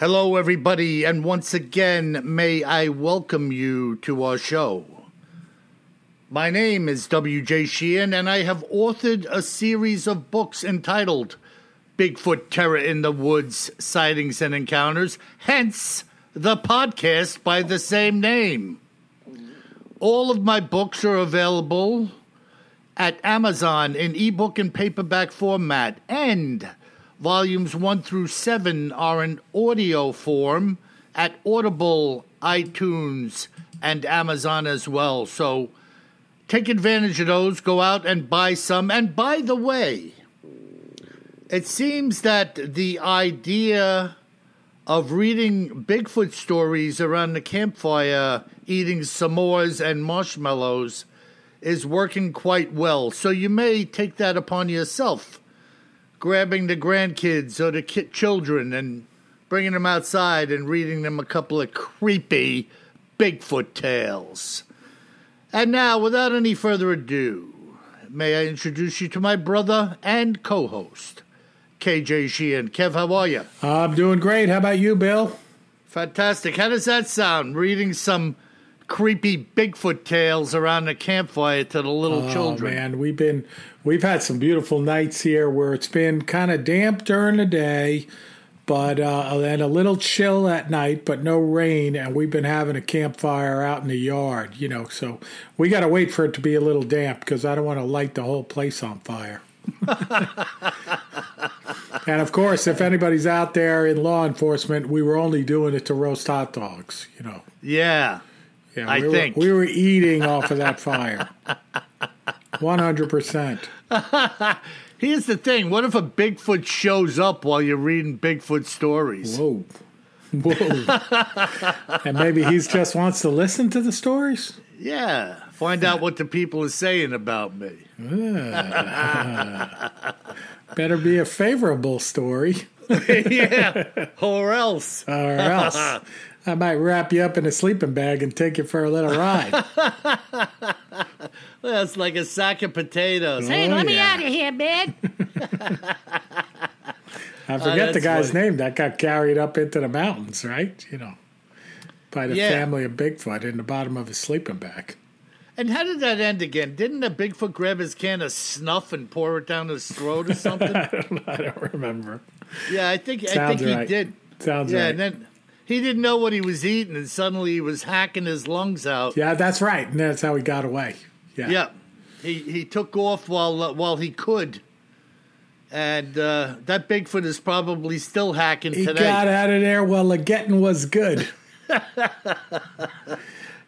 Hello, everybody, and once again, may I welcome you to our show. My name is W.J. Sheehan, and I have authored a series of books entitled Bigfoot Terror in the Woods Sightings and Encounters, hence the podcast by the same name. All of my books are available at Amazon in ebook and paperback format, and volumes 1 through 7 are in audio form at Audible, iTunes, and Amazon as well. So take advantage of those, go out and buy some. And by the way, it seems that the idea of reading Bigfoot stories around the campfire, eating s'mores and marshmallows, is working quite well. So you may take that upon yourself, grabbing the grandkids or the ki- children and bringing them outside and reading them a couple of creepy Bigfoot tales. And now, without any further ado, may I introduce you to my brother and co host, KJ Sheehan. Kev, how are you? I'm doing great. How about you, Bill? Fantastic. How does that sound? Reading some creepy Bigfoot tales around the campfire to the little children. Oh man, we've been we've had some beautiful nights here where it's been kind of damp during the day, but uh, and a little chill at night, but no rain, and we've been having a campfire out in the yard. You know, so we got to wait for it to be a little damp because I don't want to light the whole place on fire. and of course, if anybody's out there in law enforcement, we were only doing it to roast hot dogs. You know. Yeah. Yeah, I we think. were, we were eating off of that fire. One hundred percent. Here's the thing what if a Bigfoot shows up while you're reading Bigfoot stories? Whoa, whoa. and maybe he just wants to listen to the stories. Yeah. Find out what the people are saying about me. Ah. Better be a favorable story, yeah. Or else. or else I might wrap you up in a sleeping bag and take you for a little ride. That's like a sack of potatoes. Hey, Oh, let me out of here, man. I forget oh, the guy's funny. name that got carried up into the mountains, right? You know, by the Yeah. family of Bigfoot in the bottom of his sleeping bag. And how did that end again? Didn't the Bigfoot grab his can of snuff and pour it down his throat or something? I don't, I don't remember. yeah, I think I Sounds think he did. Sounds Yeah, right. and then he didn't know what he was eating, and suddenly he was hacking his lungs out. Yeah, that's right. And that's how he got away. Yeah. Yeah, he he took off while uh, while he could, and uh, that Bigfoot is probably still hacking He today. got out of there while the getting was good.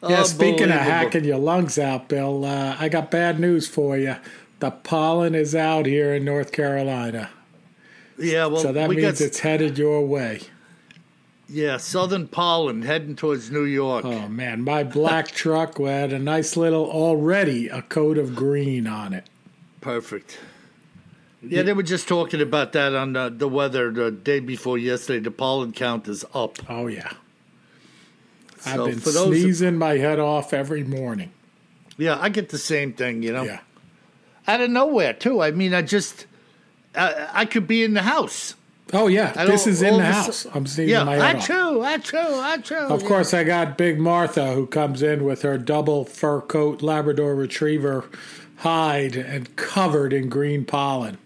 yeah, speaking of hacking your lungs out, Bill, uh, I got bad news for you. The pollen is out here in North Carolina. yeah, well, So that we means got it's headed your way. Yeah Southern pollen heading towards New York. Oh, man. My black truck had a nice little, already a coat of green on it. Perfect. Yeah, they were just talking about that on the, the weather the day before yesterday. The pollen count is up. Oh, yeah. I've been sneezing my head off every morning. Yeah, I get the same thing, you know. Yeah. Out of nowhere, too. I mean, I just, I, I could be in the house. Oh, yeah. I This is in the house. su- I'm sneezing Yeah, my head off. achoo, achoo, achoo. Of course, I got Big Martha who comes in with her double fur coat Labrador Retriever hide and covered in green pollen.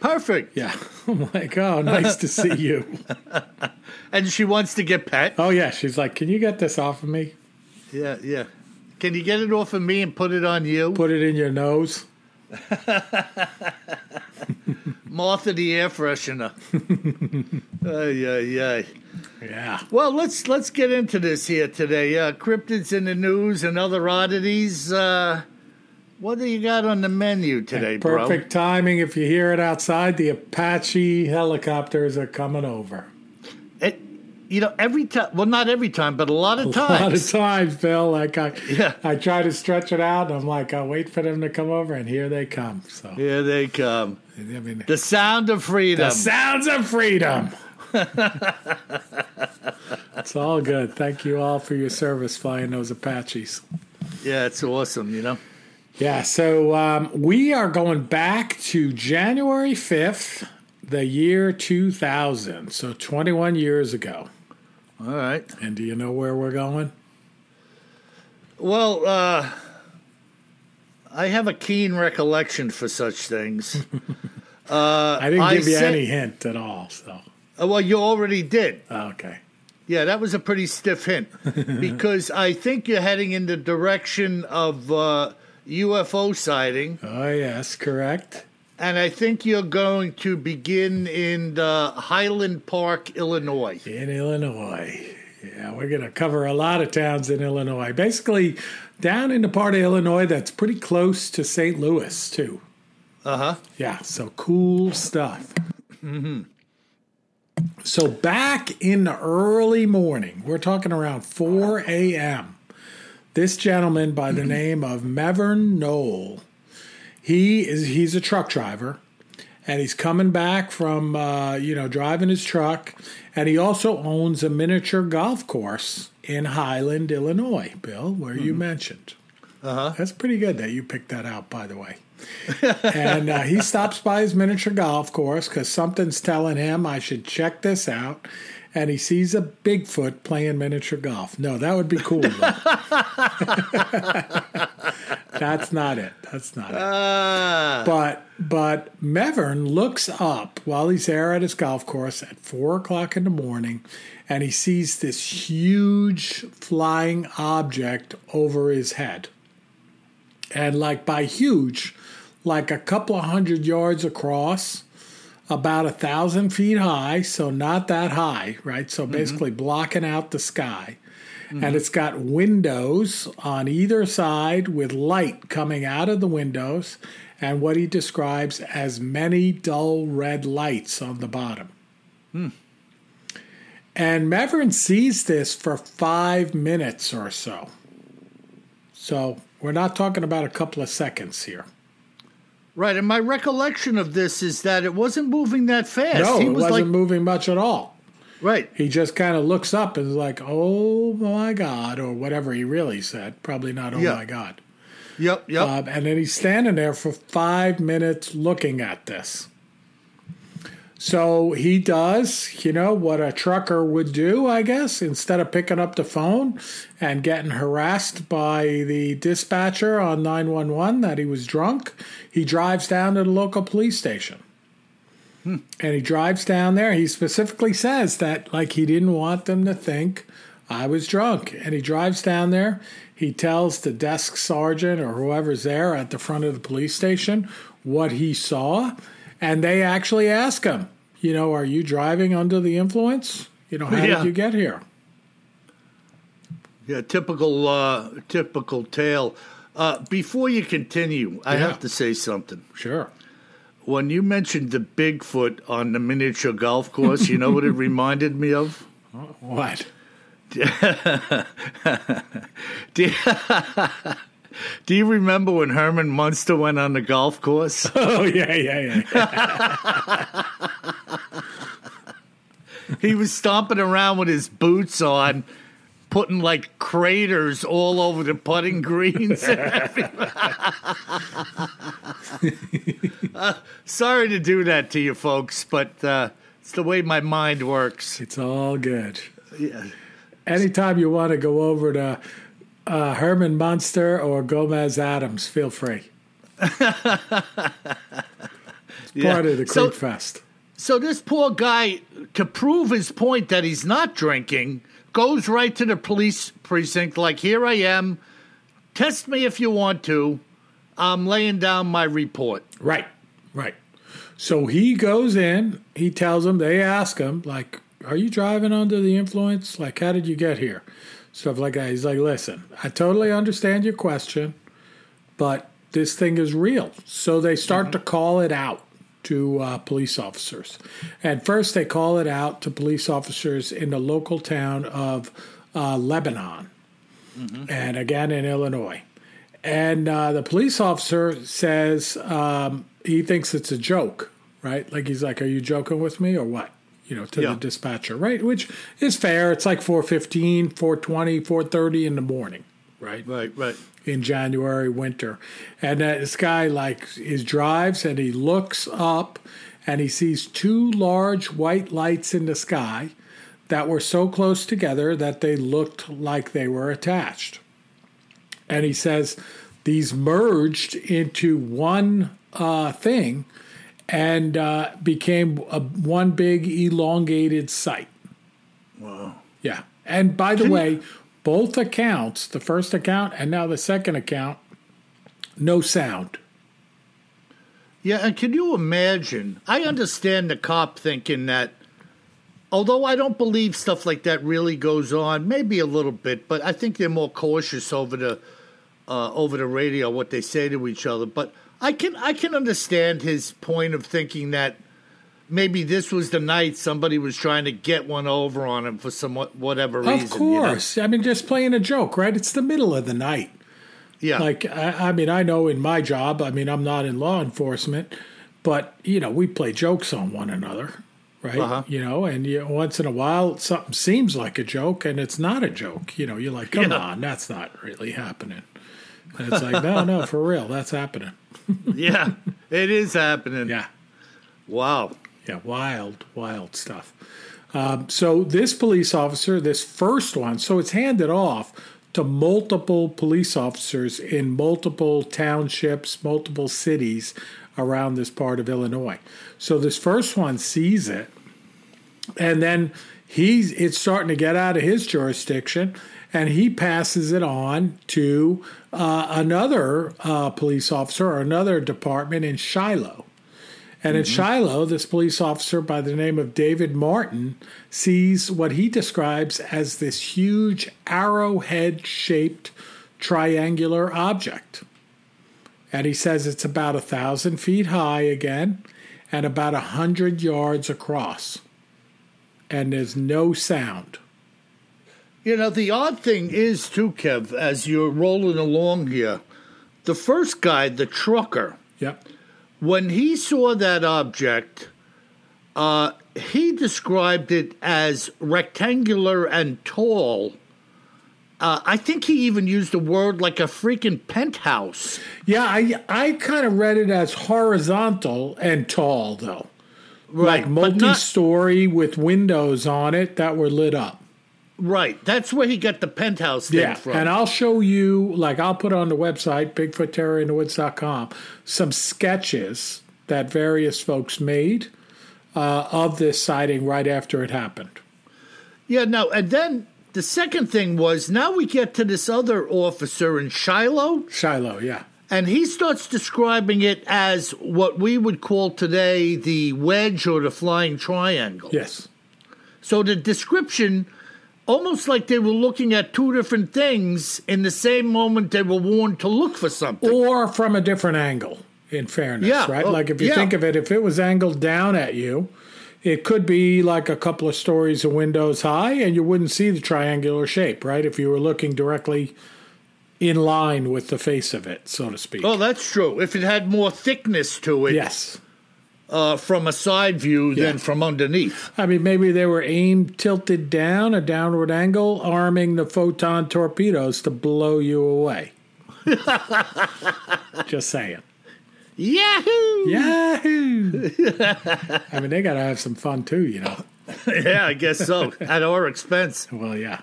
Perfect. Yeah. I'm like, oh, nice to see you. and she wants to get pet. Oh yeah, she's like, "Can you get this off of me? Yeah, yeah. Can you get it off of me and put it on you? Put it in your nose." Martha the air freshener. ay, ay, ay. Yeah. Well, let's let's get into this here today. Uh, cryptids in the news and other oddities. Uh, what do you got on the menu today, bro? Perfect timing. If you hear it outside, the Apache helicopters are coming over. You know, every time. Well, not every time, but a lot of times. A lot of times, Bill. Like I, Yeah. I try to stretch it out, and I'm like, I'll wait for them to come over, and here they come. So, Here they come. I mean, The sound of freedom. the sounds of freedom. it's all good. Thank you all for your service flying those Apaches. yeah, it's awesome. You know. Yeah, so um, we are going back to January 5th, the year 2000. So 21 years ago. All right. And do you know where we're going? Well, uh, I have a keen recollection for such things. I didn't I give you said- any hint at all. So, Uh, well, you already did. okay. Yeah, that was a pretty stiff hint because I think you're heading in the direction of uh, UFO sighting, Oh, yes, correct. And I think you're going to begin in uh, Highland Park, Illinois. In Illinois. Yeah, we're going to cover a lot of towns in Illinois. Basically, down in the part of Illinois that's pretty close to St. Louis, too. Uh huh. Yeah, so cool stuff. So back in the early morning, we're talking around 4 a.m. This gentleman by the name of Melvern Noll, he is he's a truck driver, and he's coming back from uh, you know driving his truck, and he also owns a miniature golf course in Highland, Illinois. Bill, where you mentioned. Uh huh. That's pretty good that you picked that out, by the way. and uh, he stops by his miniature golf course because something's telling him I should check this out. And he sees a Bigfoot playing miniature golf. No, that would be cool. That's not it. That's not it. Ah. But but Melvern looks up while he's there at his golf course at four o'clock in the morning, and he sees this huge flying object over his head. And like by huge, like a couple of hundred yards across, about a thousand feet high, so not that high, right? So basically blocking out the sky. Mm-hmm. And it's got windows on either side with light coming out of the windows and what he describes as many dull red lights on the bottom. Hmm. And Melvern sees this for five minutes or so. So we're not talking about a couple of seconds here. Right, and my recollection of this is that it wasn't moving that fast. No, he it was wasn't like moving much at all. Right. He just kind of looks up and is like, "Oh my God," or whatever he really said. Probably not "Oh Yeah. my God." Yep, yep. Um, and then he's standing there for five minutes looking at this. So he does, you know, what a trucker would do, I guess, instead of picking up the phone and getting harassed by the dispatcher on 911 that he was drunk, he drives down to the local police station. And he drives down there. He specifically says that, like, he didn't want them to think I was drunk. And he drives down there. He tells the desk sergeant or whoever's there at the front of the police station what he saw. And they actually ask him, you know, are you driving under the influence? You know, how Yeah. did you get here? Yeah, typical, uh, typical tale. Uh, before you continue, I Yeah. have to say something. Sure. When you mentioned the Bigfoot on the miniature golf course, you know what it reminded me of? What? Do you, do you remember when Herman Munster went on the golf course? Oh, yeah, yeah, yeah. he was stomping around with his boots on, putting like craters all over the putting greens. Uh, sorry to do that to you folks, but uh, it's the way my mind works. it's all good. Yeah. Anytime you want to go over to uh, Herman Munster or Gomez Addams, feel free. Yeah. Part of the So- Fest. So this poor guy, to prove his point that he's not drinking, goes right to the police precinct, like, here I am. Test me if you want to. I'm laying down my report. Right, right. So he goes in, he tells them, they ask him, like, are you driving under the influence? Like, how did you get here? Stuff like that. He's like, listen, I totally understand your question, but this thing is real. So they start mm-hmm. to call it out to uh, police officers. And first, they call it out to police officers in the local town of uh, Lebanon, mm-hmm. and again in Illinois. And uh, the police officer says um, he thinks it's a joke, right? Like he's like, "Are you joking with me or what?" You know, to yeah. the dispatcher, right? Which is fair. It's like 4.15, 4.20, 4.30 in the morning, right? Right, right in January winter. And uh, this guy like he drives and he looks up and he sees two large white lights in the sky that were so close together that they looked like they were attached. And he says these merged into one uh, thing and uh, became a, one big elongated sight. Wow. Yeah. And by the way, both accounts, the first account and now the second account, no sound. Yeah, and can you imagine? I understand the cop thinking that, although I don't believe stuff like that really goes on, maybe a little bit, but I think they're more cautious over the uh, over the radio what they say to each other. But I can I can understand his point of thinking that maybe this was the night somebody was trying to get one over on him for some whatever reason. Of course, you know? I mean, just playing a joke, right? It's the middle of the night. Yeah, like I, I, mean, I know in my job, I mean, I'm not in law enforcement, but you know, we play jokes on one another, right? Uh-huh. You know, and you, once in a while, something seems like a joke, and it's not a joke. You know, you're like, come yeah. on, that's not really happening. And it's like, no, no, for real, that's happening. yeah, it is happening. Yeah. Wow. Yeah, wild, wild stuff. Um, so this police officer, this first one, so it's handed off to multiple police officers in multiple townships, multiple cities around this part of Illinois. So this first one sees it, and then he's it's starting to get out of his jurisdiction, and he passes it on to uh, another uh, police officer or another department in Shiloh. And mm-hmm. in Shiloh, this police officer by the name of David Martin sees what he describes as this huge arrowhead shaped triangular object. And he says it's about a thousand feet high again and about a hundred yards across. And there's no sound. You know, the odd thing is, too, Kev, as you're rolling along here, the first guy, the trucker, yep when he saw that object, uh, he described it as rectangular and tall. Uh, I think he even used a word like a freaking penthouse. Yeah, I I kind of read it as horizontal and tall though, right, like multi-story not, with windows on it that were lit up. Right. That's where he got the penthouse thing yeah, from. And I'll show you, like, I'll put on the website, BigfootTerrorInTheWoods.com, some sketches that various folks made uh, of this sighting right after it happened. Yeah, no. And then the second thing was now we get to this other officer in Shiloh. Shiloh, yeah. And he starts describing it as what we would call today the wedge or the flying triangle. Yes. So the description almost like they were looking at two different things in the same moment they were warned to look for something. Or from a different angle, in fairness, yeah, right? like if you yeah. think of it, if it was angled down at you, it could be like a couple of stories of windows high and you wouldn't see the triangular shape, right? If you were looking directly in line with the face of it, so to speak. Oh, that's true. If it had more thickness to it. Yes uh, from a side view yeah. than from underneath. I mean, maybe they were aimed tilted down, a downward angle, arming the photon torpedoes to blow you away. Just saying. Yahoo! Yahoo! I mean, they got to have some fun too, you know. yeah, I guess so. At our expense. Well, yeah.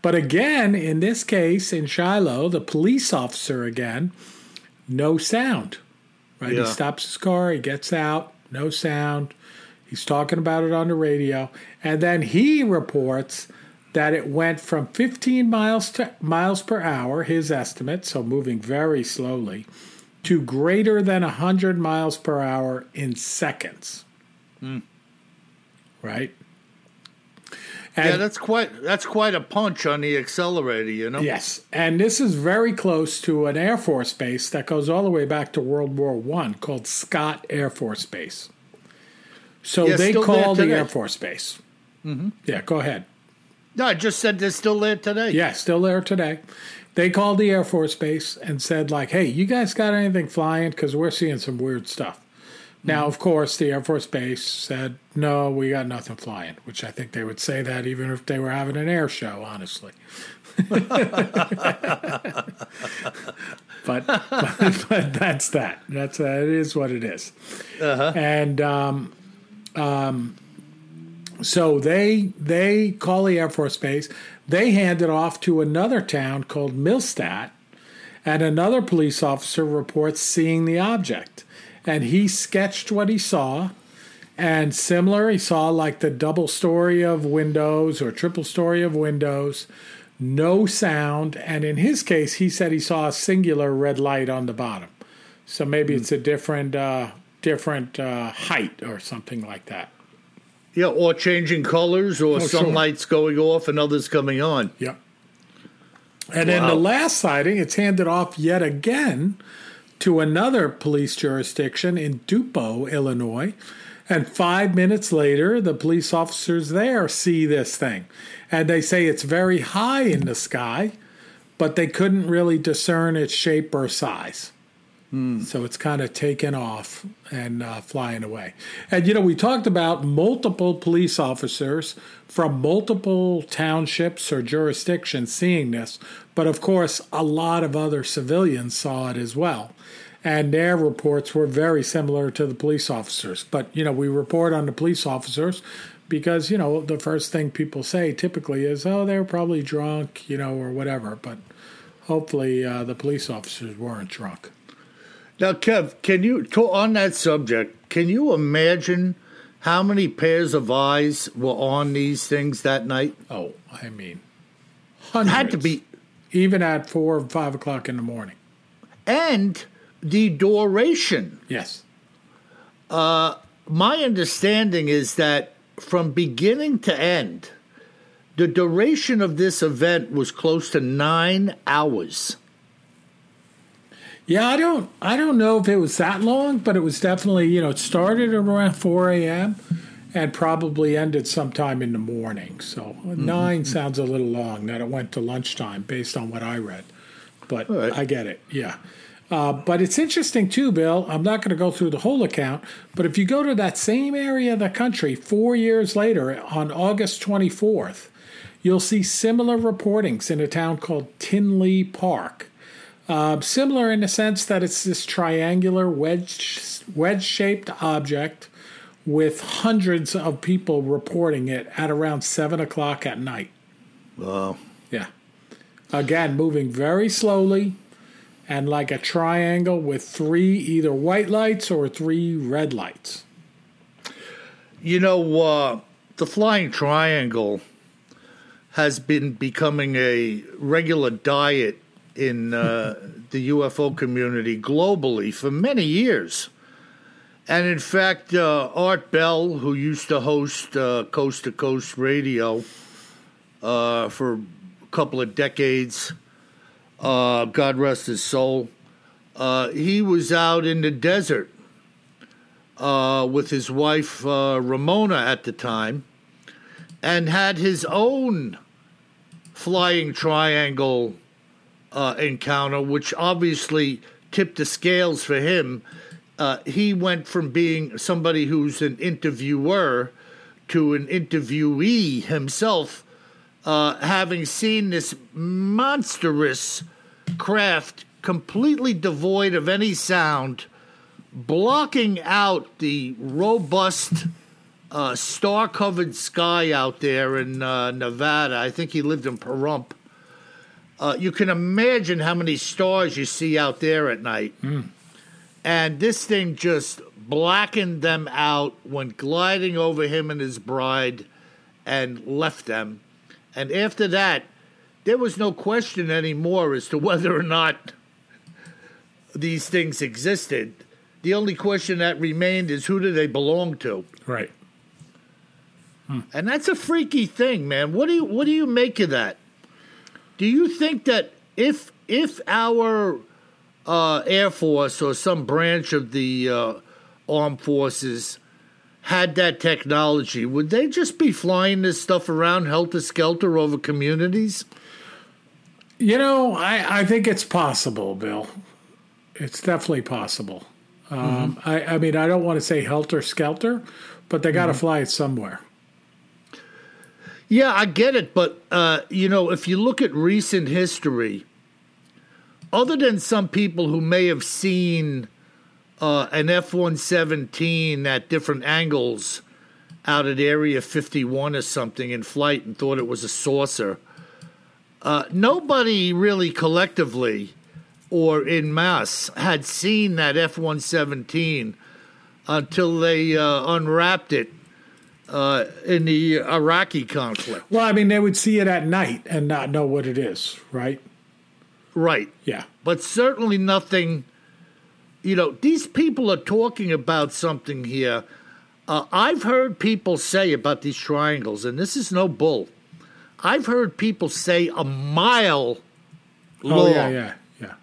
But again, in this case, in Shiloh, the police officer again, no sound. Right? Yeah. He stops his car, he gets out, no sound. He's talking about it on the radio, and then he reports that it went from 15 miles to miles per hour, his estimate, so moving very slowly, to greater than 100 miles per hour in seconds. Mm. Right? And yeah, that's quite that's quite a punch on the accelerator, you know. Yes, and this is very close to an Air Force base that goes all the way back to World War One, called Scott Air Force Base. So yeah, they call the Air Force Base. Mm-hmm. Yeah, go ahead. No, I just said they're still there today. Yeah, still there today. They called the Air Force Base and said, like, "Hey, you guys got anything flying? Because we're seeing some weird stuff." Now, of course, the Air Force Base said, no, we got nothing flying, which I think they would say that even if they were having an air show, honestly. but, but, but, that's that. That's uh, it is what it is. Uh-huh. And um, um, so they they call the Air Force Base. They hand it off to another town called Millstadt, and another police officer reports seeing the object and he sketched what he saw. And similar, he saw like the double story of windows or triple story of windows, no sound. And in his case, he said he saw a singular red light on the bottom. So maybe mm. it's a different uh, different uh, height or something like that. Yeah, or changing colors, or oh, some sure. lights going off and others coming on. Yep. And wow. then the last sighting, it's handed off yet again to another police jurisdiction in Dupont, Illinois. And five minutes later, the police officers there see this thing. And they say it's very high in the sky, but they couldn't really discern its shape or size. Mm. So it's kind of taken off and uh, flying away. And, you know, we talked about multiple police officers from multiple townships or jurisdictions seeing this, but of course, a lot of other civilians saw it as well and their reports were very similar to the police officers. But you know, we report on the police officers because you know the first thing people say typically is, "Oh, they're probably drunk," you know, or whatever. But hopefully, uh, the police officers weren't drunk. Now, Kev, can you on that subject? Can you imagine how many pairs of eyes were on these things that night? Oh, I mean, hundreds. Had to be even at four or five o'clock in the morning. And the duration. Yes. Uh, my understanding is that from beginning to end, the duration of this event was close to nine hours. Yeah, I don't, I don't know if it was that long, but it was definitely, you know, it started around four a.m. and probably ended sometime in the morning. So mm-hmm. nine sounds a little long. That it went to lunchtime, based on what I read. But right. I get it. Yeah. Uh, but it's interesting too, Bill. I'm not going to go through the whole account, but if you go to that same area of the country four years later, on August 24th, you'll see similar reportings in a town called Tinley Park. Uh, similar in the sense that it's this triangular wedge wedge shaped object with hundreds of people reporting it at around seven o'clock at night. Wow. Yeah. Again, moving very slowly, and like a triangle with three either white lights or three red lights. You know, uh, the flying triangle has been becoming a regular diet in uh, the UFO community globally for many years. And in fact, uh, Art Bell, who used to host uh, Coast to Coast Radio uh, for a couple of decades, uh, God rest his soul. Uh, he was out in the desert with his wife Ramona at the time and had his own flying triangle uh, encounter, which obviously tipped the scales for him. Uh, he went from being somebody who's an interviewer to an interviewee himself uh, having seen this monstrous craft completely devoid of any sound, blocking out the robust uh, star covered sky out there in uh, Nevada. I think he lived in Pahrump. Uh, you can imagine how many stars you see out there at night. Mm. And this thing just blackened them out, went gliding over him and his bride, and left them. And after that, there was no question anymore as to whether or not these things existed. The only question that remained is who do they belong to? Right. And that's a freaky thing, man. What do you what do you make of that? Do you think that if if our uh, Air Force or some branch of the uh, armed forces had that technology, would they just be flying this stuff around helter skelter over communities? You know, I, I think it's possible, Bill. It's definitely possible. Um, I, I mean, I don't want to say helter skelter, but they got to fly it somewhere. Yeah, I get it, but uh, you know, if you look at recent history, other than some people who may have seen uh, an F one seventeen at different angles out at Area fifty one or something in flight and thought it was a saucer, uh, nobody really collectively or in mass had seen that F one seventeen until they uh, unwrapped it uh, in the Iraqi conflict. Well, I mean, they would see it at night and not know what it is, right? Right. Yeah. But certainly nothing, you know, these people are talking about something here. Uh, I've heard people say about these triangles, and this is no bull. I've heard people say a mile long. Oh, yeah, yeah, yeah.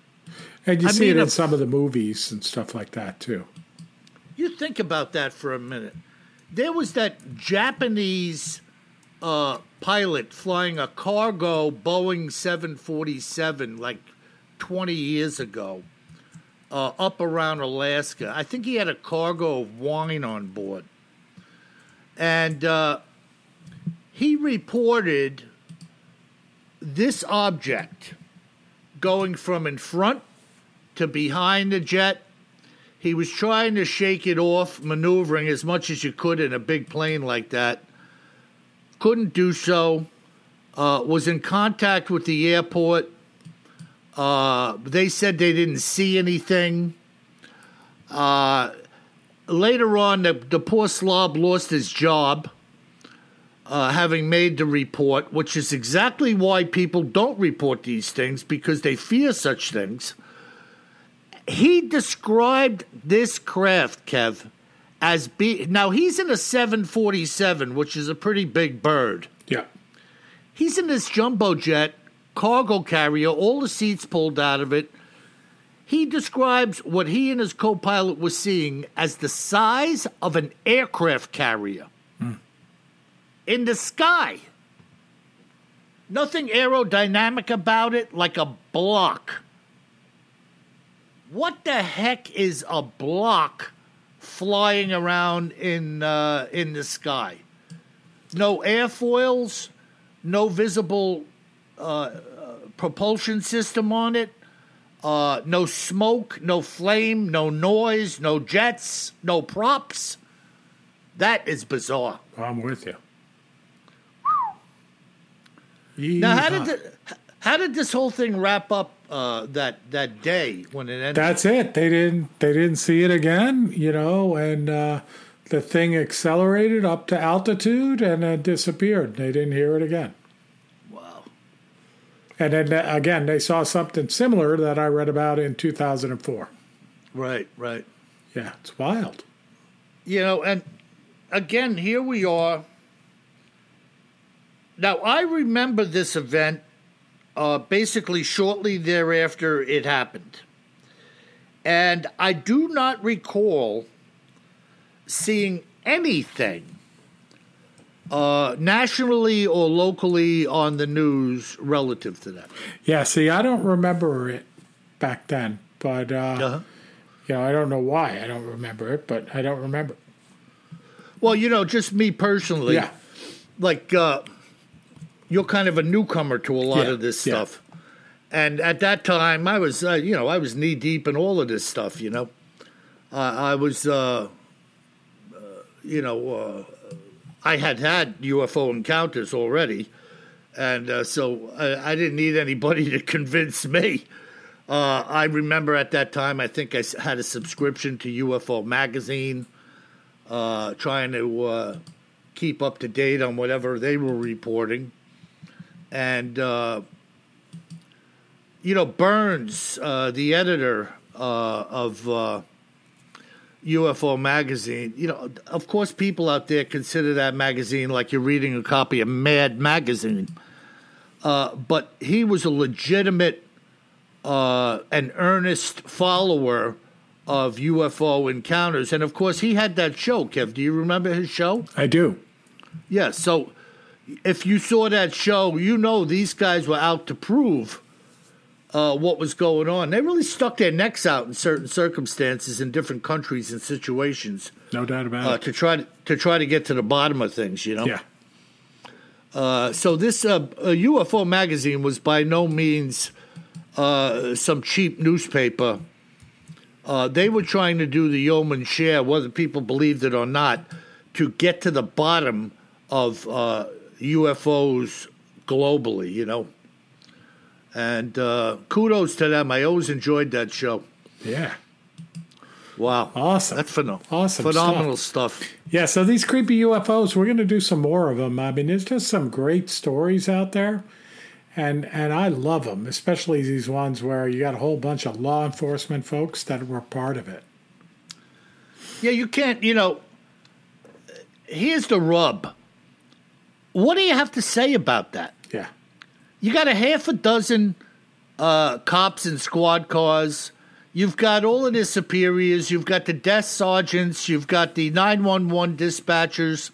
And you I see mean, it in some of the movies and stuff like that, too. You think about that for a minute. There was that Japanese uh, pilot flying a cargo Boeing 747 like 20 years ago uh, up around Alaska. I think he had a cargo of wine on board. And uh, he reported this object going from in front to behind the jet he was trying to shake it off, maneuvering as much as you could in a big plane like that. Couldn't do so. Uh, was in contact with the airport. Uh, they said they didn't see anything. Uh, later on, the, the poor slob lost his job, uh, having made the report, which is exactly why people don't report these things because they fear such things he described this craft, Kev, as be now he's in a 747, which is a pretty big bird. Yeah. He's in this jumbo jet cargo carrier, all the seats pulled out of it. He describes what he and his co-pilot were seeing as the size of an aircraft carrier hmm. in the sky. Nothing aerodynamic about it, like a block. What the heck is a block flying around in uh, in the sky? No airfoils, no visible uh, uh, propulsion system on it, uh, no smoke, no flame, no noise, no jets, no props. That is bizarre. I'm with you. Now, how did the, how did this whole thing wrap up uh, that that day when it ended? That's it. They didn't. They didn't see it again. You know, and uh, the thing accelerated up to altitude and then disappeared. They didn't hear it again. wow. And then uh, again, they saw something similar that I read about in 2004. Right, right. Yeah, it's wild. You know, and again, here we are. Now, I remember this event uh, basically shortly thereafter it happened. And I do not recall seeing anything uh, nationally or locally on the news relative to that. Yeah. See, I don't remember it back then, but uh, Uh-huh. you know, I don't know why I don't remember it, but I don't remember. Well, you know, just me personally. Yeah. like uh, you're kind of a newcomer to a lot Yeah, of this yeah. stuff. And at that time, I was, uh, you know, I was knee deep in all of this stuff. You know, uh, I was, uh, uh, you know, uh, I had had UFO encounters already, and uh, so I, I didn't need anybody to convince me. Uh, I remember at that time, I think I had a subscription to UFO magazine, uh, trying to uh, keep up to date on whatever they were reporting. And, uh, you know, Birnes, uh, the editor uh, of uh, UFO magazine, you know, of course, people out there consider that magazine like you're reading a copy of Mad magazine. Uh, but he was a legitimate uh, and earnest follower of UFO encounters. And of course, he had that show, Kev. Do you remember his show? I do. Yeah. So if you saw that show, you know these guys were out to prove uh, what was going on. They really stuck their necks out in certain circumstances in different countries and situations No doubt about uh, it. to try to, to try to get to the bottom of things. You know. Yeah. Uh, so this uh, uh, UFO magazine was by no means uh, some cheap newspaper. Uh, they were trying to do the yeoman share, whether people believed it or not, to get to the bottom of uh, UFOs globally. You know, and uh, kudos to them. I always enjoyed that show. Yeah. Wow, Awesome. That's phenomenal. Awesome phenomenal stuff. Yeah, so these creepy UFOs, we're going to do some more of them. I mean, there's just some great stories out there, and and I love them, especially these ones where you got a whole bunch of law enforcement folks that were part of it. Yeah, you can't, you know, here's the rub. What do you have to say about that? Yeah, You got a half a dozen uh, cops and squad cars. You've got all of their superiors. You've got the desk sergeants. You've got the 911 dispatchers.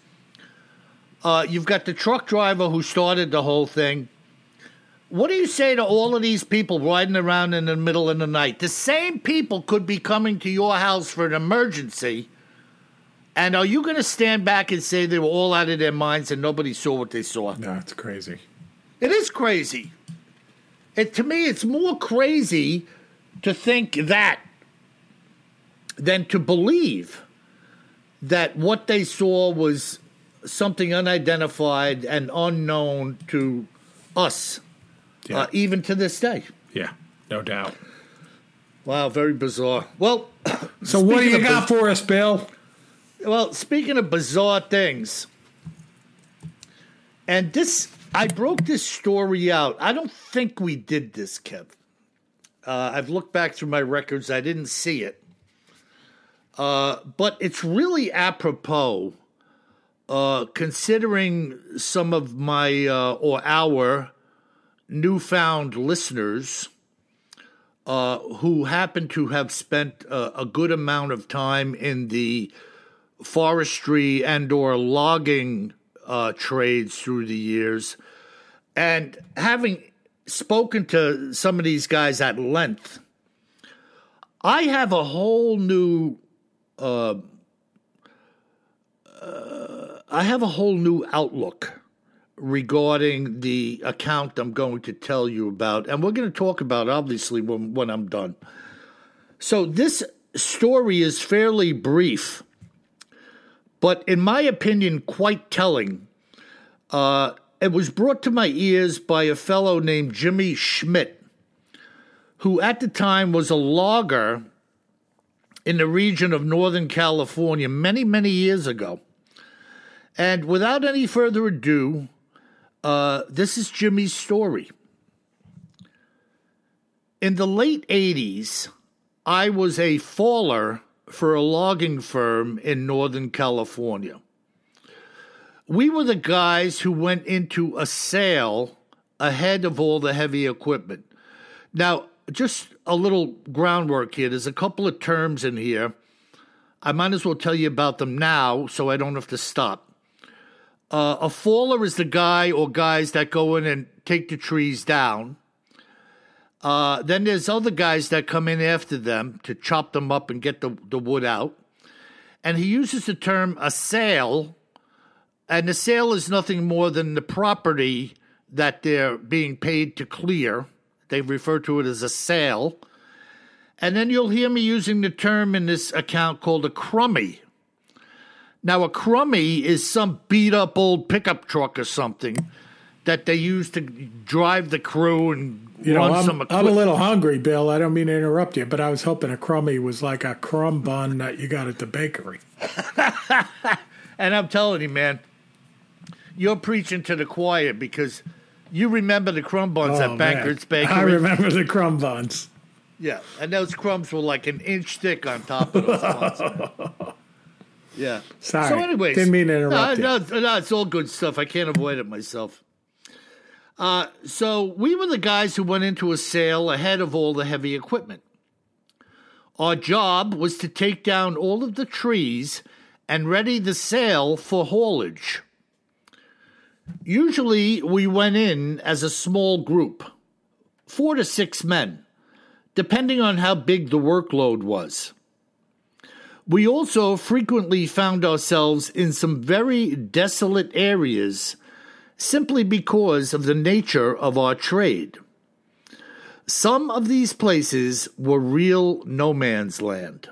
Uh, you've got the truck driver who started the whole thing. What do you say to all of these people riding around in the middle of the night? The same people could be coming to your house for an emergency. And are you going to stand back and say they were all out of their minds and nobody saw what they saw? no, it's crazy. It is crazy. It, to me, it's more crazy to think that than to believe that what they saw was something unidentified and unknown to us, Yeah, uh, even to this day. yeah, no doubt. Wow, very bizarre. Well, So what do you of got for us, Bill? Well, speaking of bizarre things, and this, I broke this story out. I don't think we did this, Kev. Uh, I've looked back through my records. I didn't see it. Uh, but it's really apropos, uh, considering some of my uh, or our newfound listeners uh, who happen to have spent uh, a good amount of time in the forestry and or logging uh, trades through the years. And having spoken to some of these guys at length i have a whole new uh, uh, i have a whole new outlook regarding the account i'm going to tell you about. And we're going to talk about obviously when, when i'm done. So this story is fairly brief but in my opinion, quite telling. Uh, it was brought to my ears by a fellow named Jimmy Schmidt, who at the time was a logger in the region of Northern California many, many years ago. And without any further ado, uh, this is Jimmy's story. In the late 80s, I was a faller for a logging firm in Northern California. We were the guys who went into a sale ahead of all the heavy equipment. Now, just a little groundwork here. There's a couple of terms in here. I might as well tell you about them now so I don't have to stop. Uh, a faller is the guy or guys that go in and take the trees down. Uh, then there's other guys that come in after them to chop them up and get the, the wood out. And he uses the term a sale, and the sale is nothing more than the property that they're being paid to clear. They refer to it as a sale. And then you'll hear me using the term in this account called a crummy. Now, a crummy is some beat up old pickup truck or something that they use to drive the crew and You know, I'm, I'm a little hungry, Bill. I don't mean to interrupt you, but I was hoping a crummy was like a crumb bun that you got at the bakery. And I'm telling you, man, you're preaching to the choir because you remember the crumb buns Oh, at man. Banker's Bakery. I remember the crumb buns. Yeah, and those crumbs were like an inch thick on top of those buns. yeah. Sorry. So, anyways, Didn't mean to interrupt no, you. No, no, it's all good stuff. I can't avoid it myself. Uh, so we were the guys who went into a sale ahead of all the heavy equipment. Our job was to take down all of the trees and ready the sale for haulage. Usually, we went in as a small group, four to six men, depending on how big the workload was. We also frequently found ourselves in some very desolate areas simply because of the nature of our trade. Some of these places were real no man's land.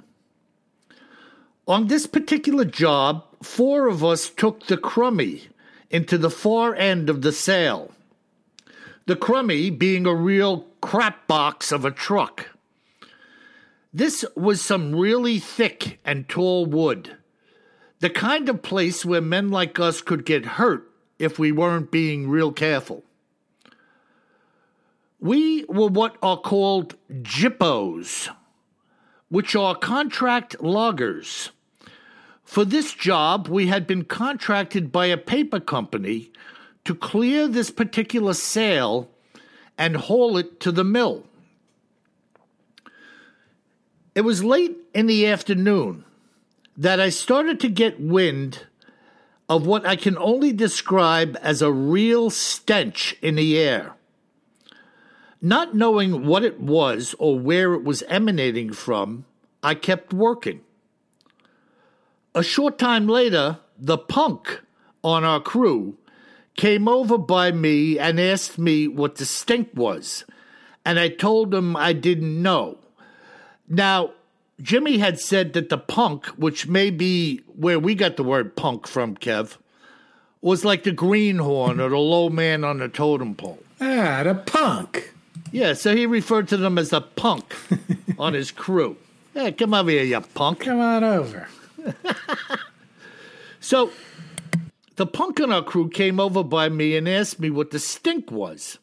On this particular job, four of us took the crummy into the far end of the sale. The crummy being a real crap box of a truck. This was some really thick and tall wood, the kind of place where men like us could get hurt if we weren't being real careful. We were what are called gyppos, which are contract loggers. For this job, we had been contracted by a paper company to clear this particular sale and haul it to the mill. It was late in the afternoon that I started to get wind of what I can only describe as a real stench in the air. Not knowing what it was or where it was emanating from, I kept working. A short time later, the punk on our crew came over by me and asked me what the stink was, and I told him I didn't know. Now, Jimmy had said that the punk, which may be where we got the word punk from, Kev, was like the greenhorn or the low man on the totem pole. Ah, the punk. Yeah, so he referred to them as the punk on his crew. Hey, come over here, you punk. Come on over. So the punk on our crew came over by me and asked me what the stink was.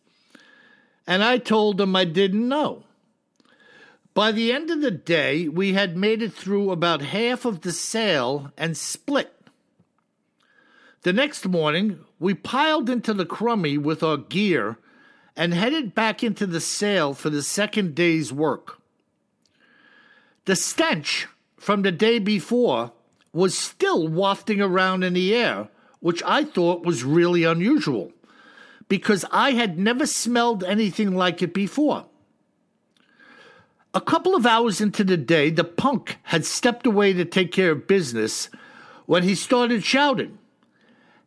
And I told him I didn't know. By the end of the day, we had made it through about half of the sale and split. The next morning, we piled into the crummy with our gear and headed back into the sale for the second day's work. The stench from the day before was still wafting around in the air, which I thought was really unusual because I had never smelled anything like it before. A couple of hours into the day, the punk had stepped away to take care of business when he started shouting,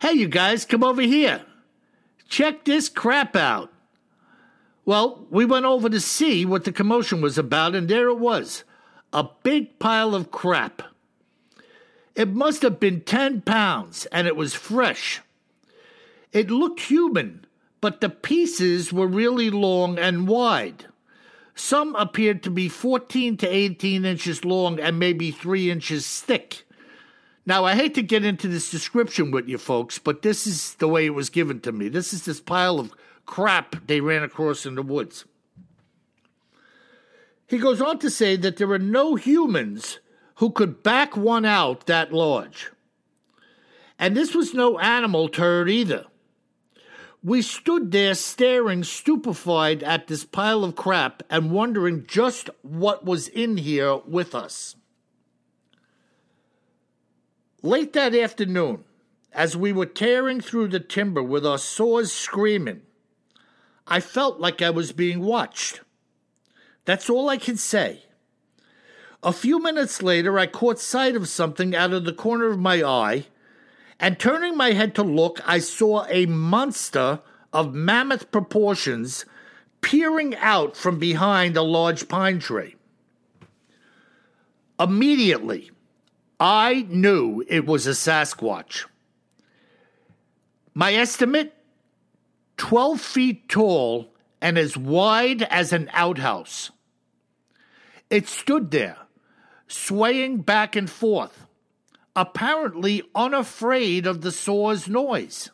Hey, you guys, come over here. Check this crap out. Well, we went over to see what the commotion was about, and there it was a big pile of crap. It must have been 10 pounds, and it was fresh. It looked human, but the pieces were really long and wide. Some appeared to be 14 to 18 inches long and maybe 3 inches thick. Now, I hate to get into this description with you folks, but this is the way it was given to me. This is this pile of crap they ran across in the woods. He goes on to say that there are no humans who could back one out that large. And this was no animal turd either. We stood there staring stupefied at this pile of crap and wondering just what was in here with us. Late that afternoon, as we were tearing through the timber with our saws screaming, I felt like I was being watched. That's all I can say. A few minutes later, I caught sight of something out of the corner of my eye, and turning my head to look, I saw a monster of mammoth proportions peering out from behind a large pine tree. Immediately, I knew it was a Sasquatch. My estimate 12 feet tall and as wide as an outhouse. It stood there, swaying back and forth, apparently unafraid of the saw's noise.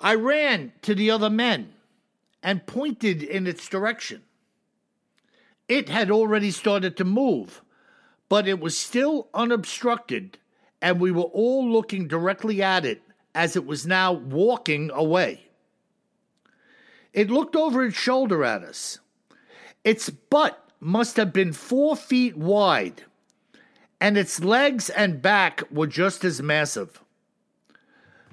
I ran to the other men and pointed in its direction. It had already started to move, but it was still unobstructed, and we were all looking directly at it as it was now walking away. It looked over its shoulder at us. Its butt must have been four feet wide, and its legs and back were just as massive.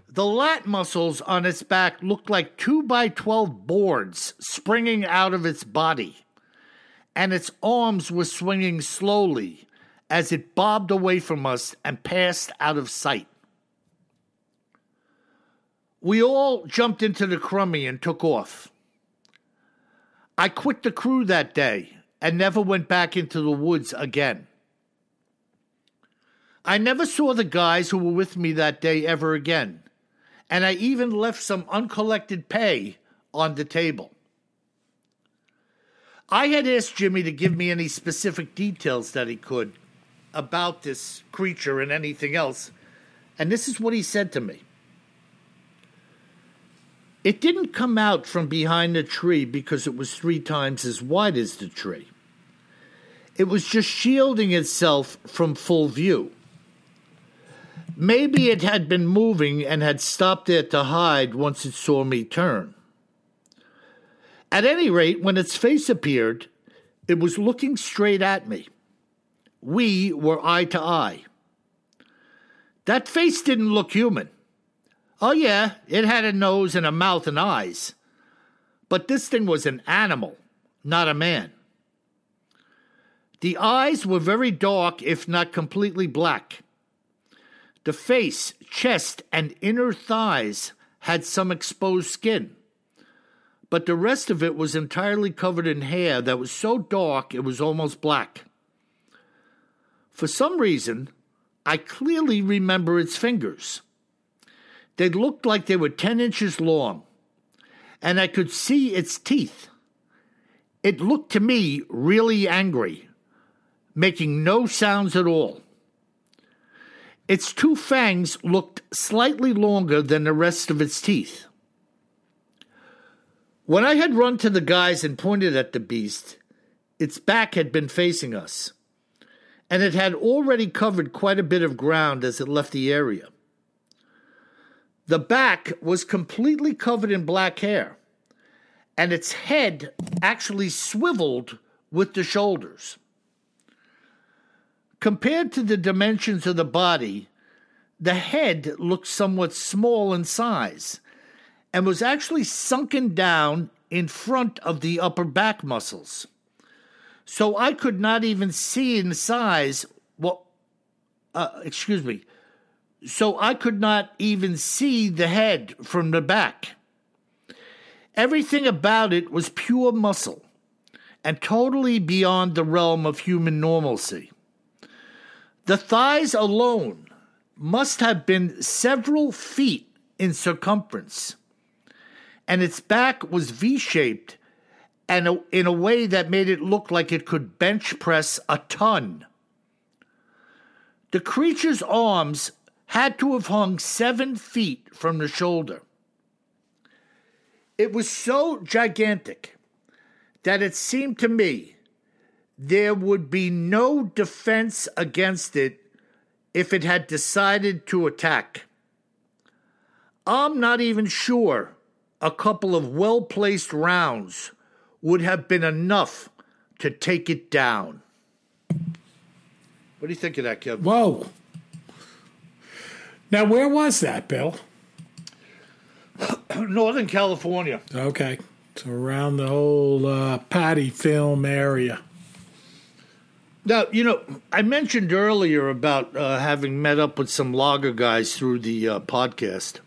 The lat muscles on its back looked like two by 12 boards springing out of its body, and its arms were swinging slowly as it bobbed away from us and passed out of sight. We all jumped into the crummy and took off. I quit the crew that day and never went back into the woods again. I never saw the guys who were with me that day ever again and I even left some uncollected pay on the table. I had asked Jimmy to give me any specific details that he could about this creature and anything else, and this is what he said to me. It didn't come out from behind the tree because it was three times as wide as the tree. It was just shielding itself from full view. Maybe it had been moving and had stopped there to hide once it saw me turn. At any rate, when its face appeared, it was looking straight at me. We were eye to eye. That face didn't look human. Oh, yeah, it had a nose and a mouth and eyes. But this thing was an animal, not a man. The eyes were very dark, if not completely black. The face, chest, and inner thighs had some exposed skin, but the rest of it was entirely covered in hair that was so dark it was almost black. For some reason, I clearly remember its fingers. They looked like they were 10 inches long, and I could see its teeth. It looked to me really angry, making no sounds at all. Its two fangs looked slightly longer than the rest of its teeth. When I had run to the guys and pointed at the beast, its back had been facing us, and it had already covered quite a bit of ground as it left the area. The back was completely covered in black hair, and its head actually swiveled with the shoulders. Compared to the dimensions of the body, the head looked somewhat small in size and was actually sunken down in front of the upper back muscles. So I could not even see in size what, uh, excuse me, so I could not even see the head from the back. Everything about it was pure muscle and totally beyond the realm of human normalcy. The thighs alone must have been several feet in circumference, and its back was V shaped and in a way that made it look like it could bench press a ton. The creature's arms had to have hung seven feet from the shoulder. It was so gigantic that it seemed to me there would be no defense against it if it had decided to attack. I'm not even sure a couple of well placed rounds would have been enough to take it down. What do you think of that, Kevin? Whoa. Now, where was that, Bill? Northern California. Okay. So around the whole uh, Patty film area. Now, you know, I mentioned earlier about uh, having met up with some logger guys through the uh, podcast.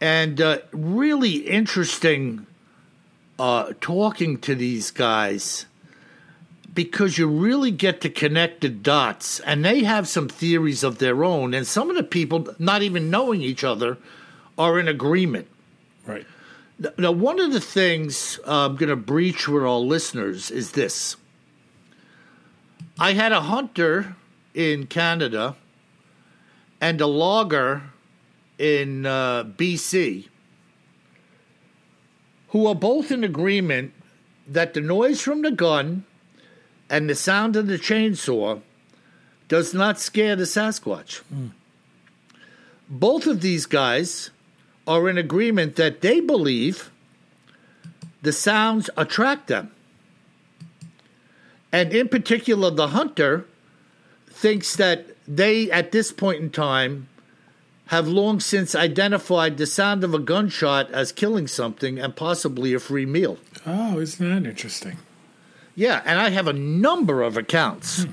And uh, really interesting uh, talking to these guys because you really get to connect the dots. And they have some theories of their own. And some of the people, not even knowing each other, are in agreement. Right. Now, one of the things uh, I'm going to breach with our listeners is this. I had a hunter in Canada and a logger in uh, BC who are both in agreement that the noise from the gun and the sound of the chainsaw does not scare the Sasquatch. Mm. Both of these guys are in agreement that they believe the sounds attract them. And in particular, the hunter thinks that they, at this point in time, have long since identified the sound of a gunshot as killing something and possibly a free meal. Oh, isn't that interesting? Yeah, and I have a number of accounts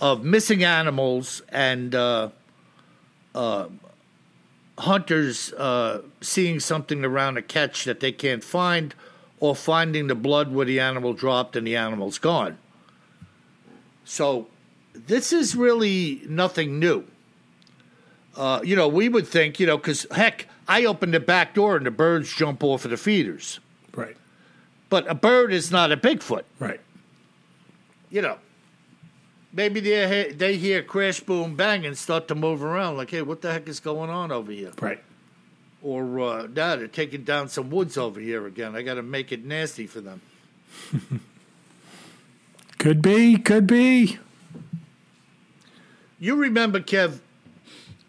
of missing animals and uh, uh, hunters uh, seeing something around a catch that they can't find or finding the blood where the animal dropped and the animal's gone. So this is really nothing new. Uh, you know, we would think, you know, because heck, I open the back door and the birds jump off of the feeders. Right. But a bird is not a Bigfoot. Right. You know, maybe they they hear crash, boom, bang, and start to move around. Like, hey, what the heck is going on over here? Right. Or uh, now they're taking down some woods over here again. I got to make it nasty for them. could be, could be. You remember, Kev?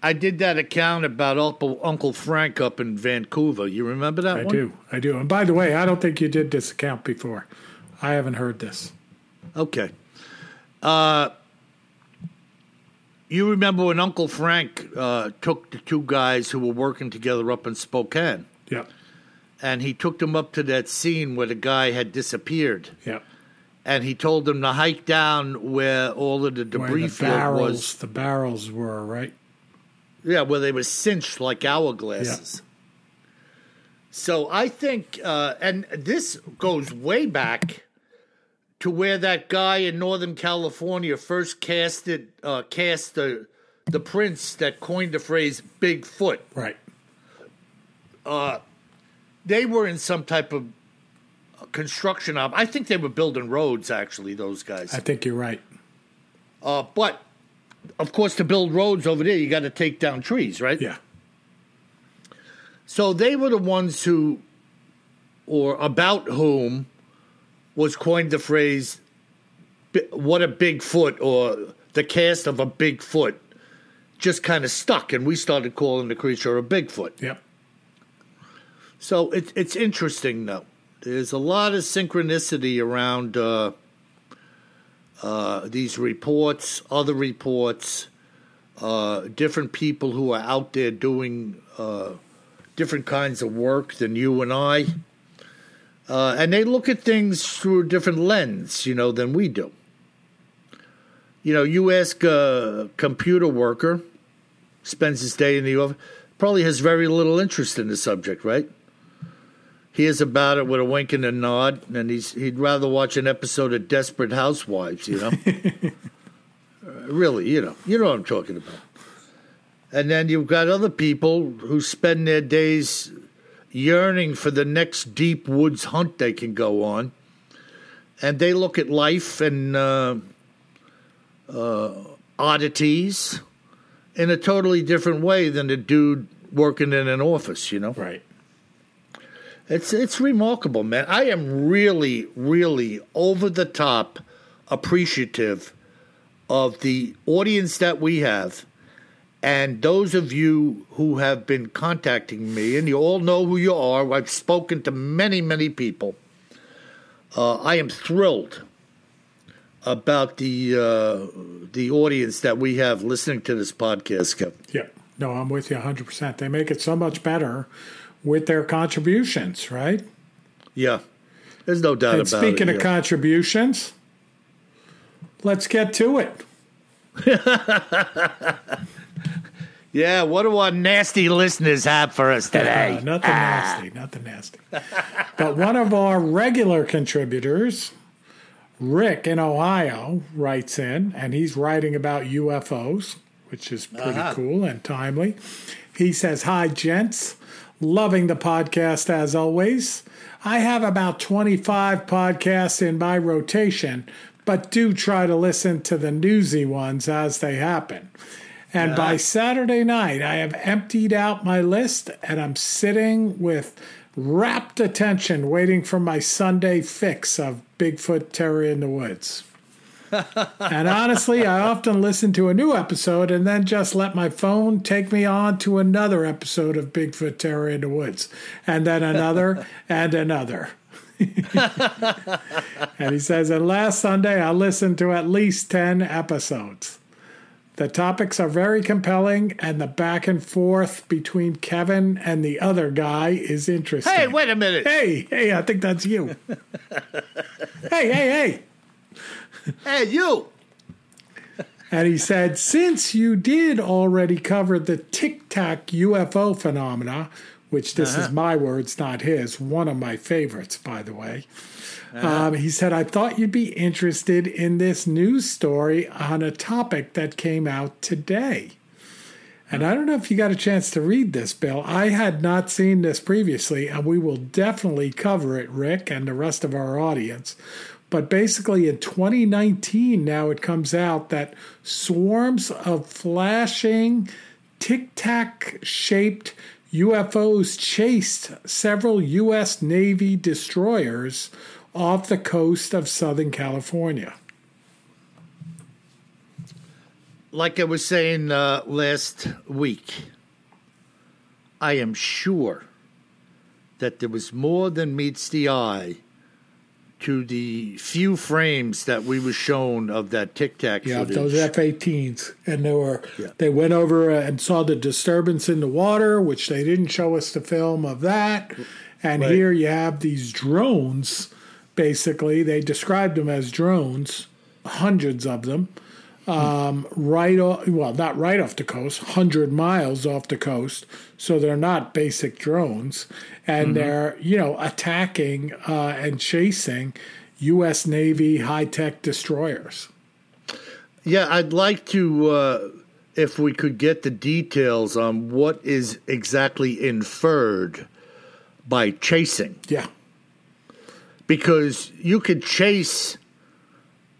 I did that account about Uncle, Uncle Frank up in Vancouver. You remember that I one? do. I do. And by the way, I don't think you did this account before. I haven't heard this. Okay. Uh, you remember when Uncle Frank uh, took the two guys who were working together up in Spokane? Yeah. And he took them up to that scene where the guy had disappeared. Yeah. And he told them to hike down where all of the debris the field barrels, was. The barrels were right. Yeah, where they were cinched like hourglasses. Yeah. So I think, uh, and this goes way back to where that guy in Northern California first casted uh, cast the the prints that coined the phrase Bigfoot. Right. Uh, they were in some type of construction op. I think they were building roads. Actually, those guys. I think you're right. Uh, but of course, to build roads over there, you got to take down trees, right? Yeah. So they were the ones who, or about whom, was coined the phrase "what a big foot" or the cast of a big foot just kind of stuck, and we started calling the creature a Bigfoot. Yep. So it's it's interesting though. There's a lot of synchronicity around uh, uh, these reports, other reports, uh, different people who are out there doing uh, different kinds of work than you and I. Uh, and they look at things through a different lens, you know, than we do. You know, you ask a computer worker, spends his day in the office, probably has very little interest in the subject, right? Hears about it with a wink and a nod, and he's he'd rather watch an episode of Desperate Housewives, you know. uh, really, you know, you know what I'm talking about. And then you've got other people who spend their days yearning for the next deep woods hunt they can go on. And they look at life and uh, uh, oddities in a totally different way than a dude working in an office, you know? Right. It's it's remarkable, man. I am really, really over the top appreciative of the audience that we have and those of you who have been contacting me, and you all know who you are, I've spoken to many, many people. Uh, I am thrilled about the uh, the audience that we have listening to this podcast, Kevin. Yeah, no, I'm with you 100. percent They make it so much better with their contributions, right? Yeah, there's no doubt and about speaking it. Speaking of yeah. contributions, let's get to it. Yeah, what do our nasty listeners have for us today? Uh, nothing ah. nasty, nothing nasty. but one of our regular contributors, Rick in Ohio, writes in, and he's writing about UFOs, which is pretty uh-huh. cool and timely. He says, Hi, gents. Loving the podcast as always. I have about 25 podcasts in my rotation, but do try to listen to the newsy ones as they happen. And by Saturday night, I have emptied out my list and I'm sitting with rapt attention waiting for my Sunday fix of Bigfoot Terror in the Woods. And honestly, I often listen to a new episode and then just let my phone take me on to another episode of Bigfoot Terror in the Woods, and then another and another. and he says, and last Sunday I listened to at least 10 episodes. The topics are very compelling, and the back and forth between Kevin and the other guy is interesting. Hey, wait a minute. Hey, hey, I think that's you. hey, hey, hey. Hey, you. And he said, since you did already cover the tic tac UFO phenomena, which this uh-huh. is my words, not his, one of my favorites, by the way. Uh-huh. Um, he said, I thought you'd be interested in this news story on a topic that came out today. And I don't know if you got a chance to read this, Bill. I had not seen this previously, and we will definitely cover it, Rick, and the rest of our audience. But basically, in 2019, now it comes out that swarms of flashing, tic tac shaped UFOs chased several U.S. Navy destroyers off the coast of Southern California. Like I was saying uh, last week, I am sure that there was more than meets the eye to the few frames that we were shown of that Tic Tac. Yeah, footage. those F-18s, and they were yeah. they went over and saw the disturbance in the water, which they didn't show us the film of that. And right. here you have these drones basically. They described them as drones, hundreds of them, um, right off, well, not right off the coast, 100 miles off the coast. So they're not basic drones. And mm-hmm. they're, you know, attacking uh, and chasing U.S. Navy high tech destroyers. Yeah, I'd like to, uh, if we could get the details on what is exactly inferred by chasing. Yeah because you could chase.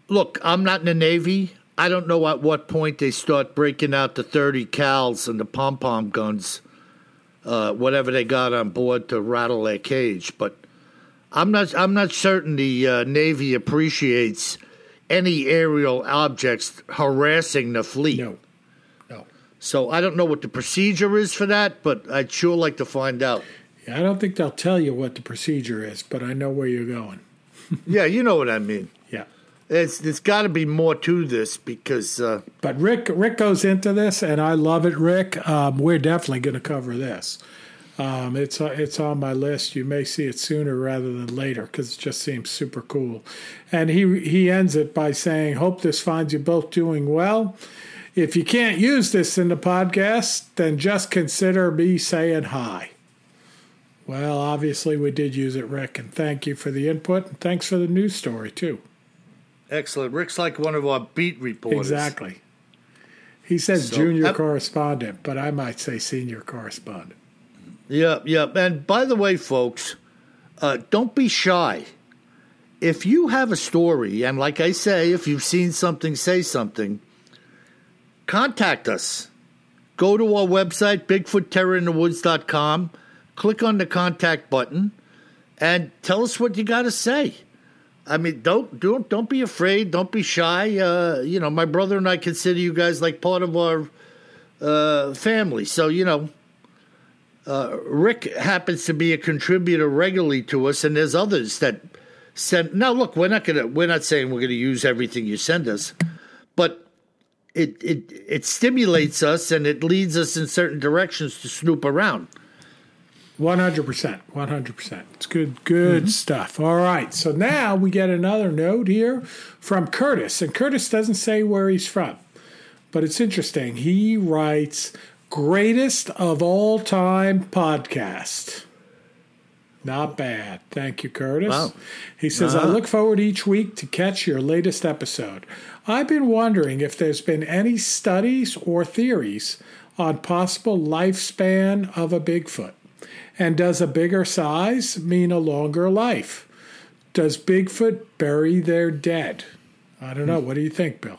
Look, I'm not in the Navy. I don't know at what point they start breaking out the 30 cals and the pom pom guns, uh, whatever they got on board to rattle their cage. But I'm not. I'm not certain the uh, Navy appreciates any aerial objects harassing the fleet. No. No. So I don't know what the procedure is for that, but I'd sure like to find out. I don't think they'll tell you what the procedure is, but I know where you're going. yeah, you know what I mean. It's there's got to be more to this because. Uh, but Rick Rick goes into this, and I love it. Rick, um, we're definitely going to cover this. Um, it's uh, it's on my list. You may see it sooner rather than later because it just seems super cool. And he he ends it by saying, "Hope this finds you both doing well. If you can't use this in the podcast, then just consider me saying hi." Well, obviously we did use it, Rick, and thank you for the input and thanks for the news story too. Excellent. Rick's like one of our beat reporters. Exactly. He says so, junior correspondent, but I might say senior correspondent. Yeah, yeah. And by the way, folks, uh, don't be shy. If you have a story, and like I say, if you've seen something, say something, contact us. Go to our website, bigfootterrorinthewoods.com click on the contact button and tell us what you got to say. I mean, don't don't don't be afraid. Don't be shy. Uh, you know, my brother and I consider you guys like part of our uh, family. So you know, uh, Rick happens to be a contributor regularly to us, and there's others that send. Now, look, we're not gonna we're not saying we're gonna use everything you send us, but it it it stimulates us and it leads us in certain directions to snoop around. One hundred percent, one hundred percent. It's good, good mm-hmm. stuff. All right, so now we get another note here from Curtis, and Curtis doesn't say where he's from, but it's interesting. He writes, "Greatest of all time podcast." Not bad. Thank you, Curtis. Wow. He says, uh-huh. I look forward each week to catch your latest episode. I've been wondering if there's been any studies or theories on possible lifespan of a Bigfoot. And does a bigger size mean a longer life? Does Bigfoot bury their dead? I don't know. What do you think, Bill?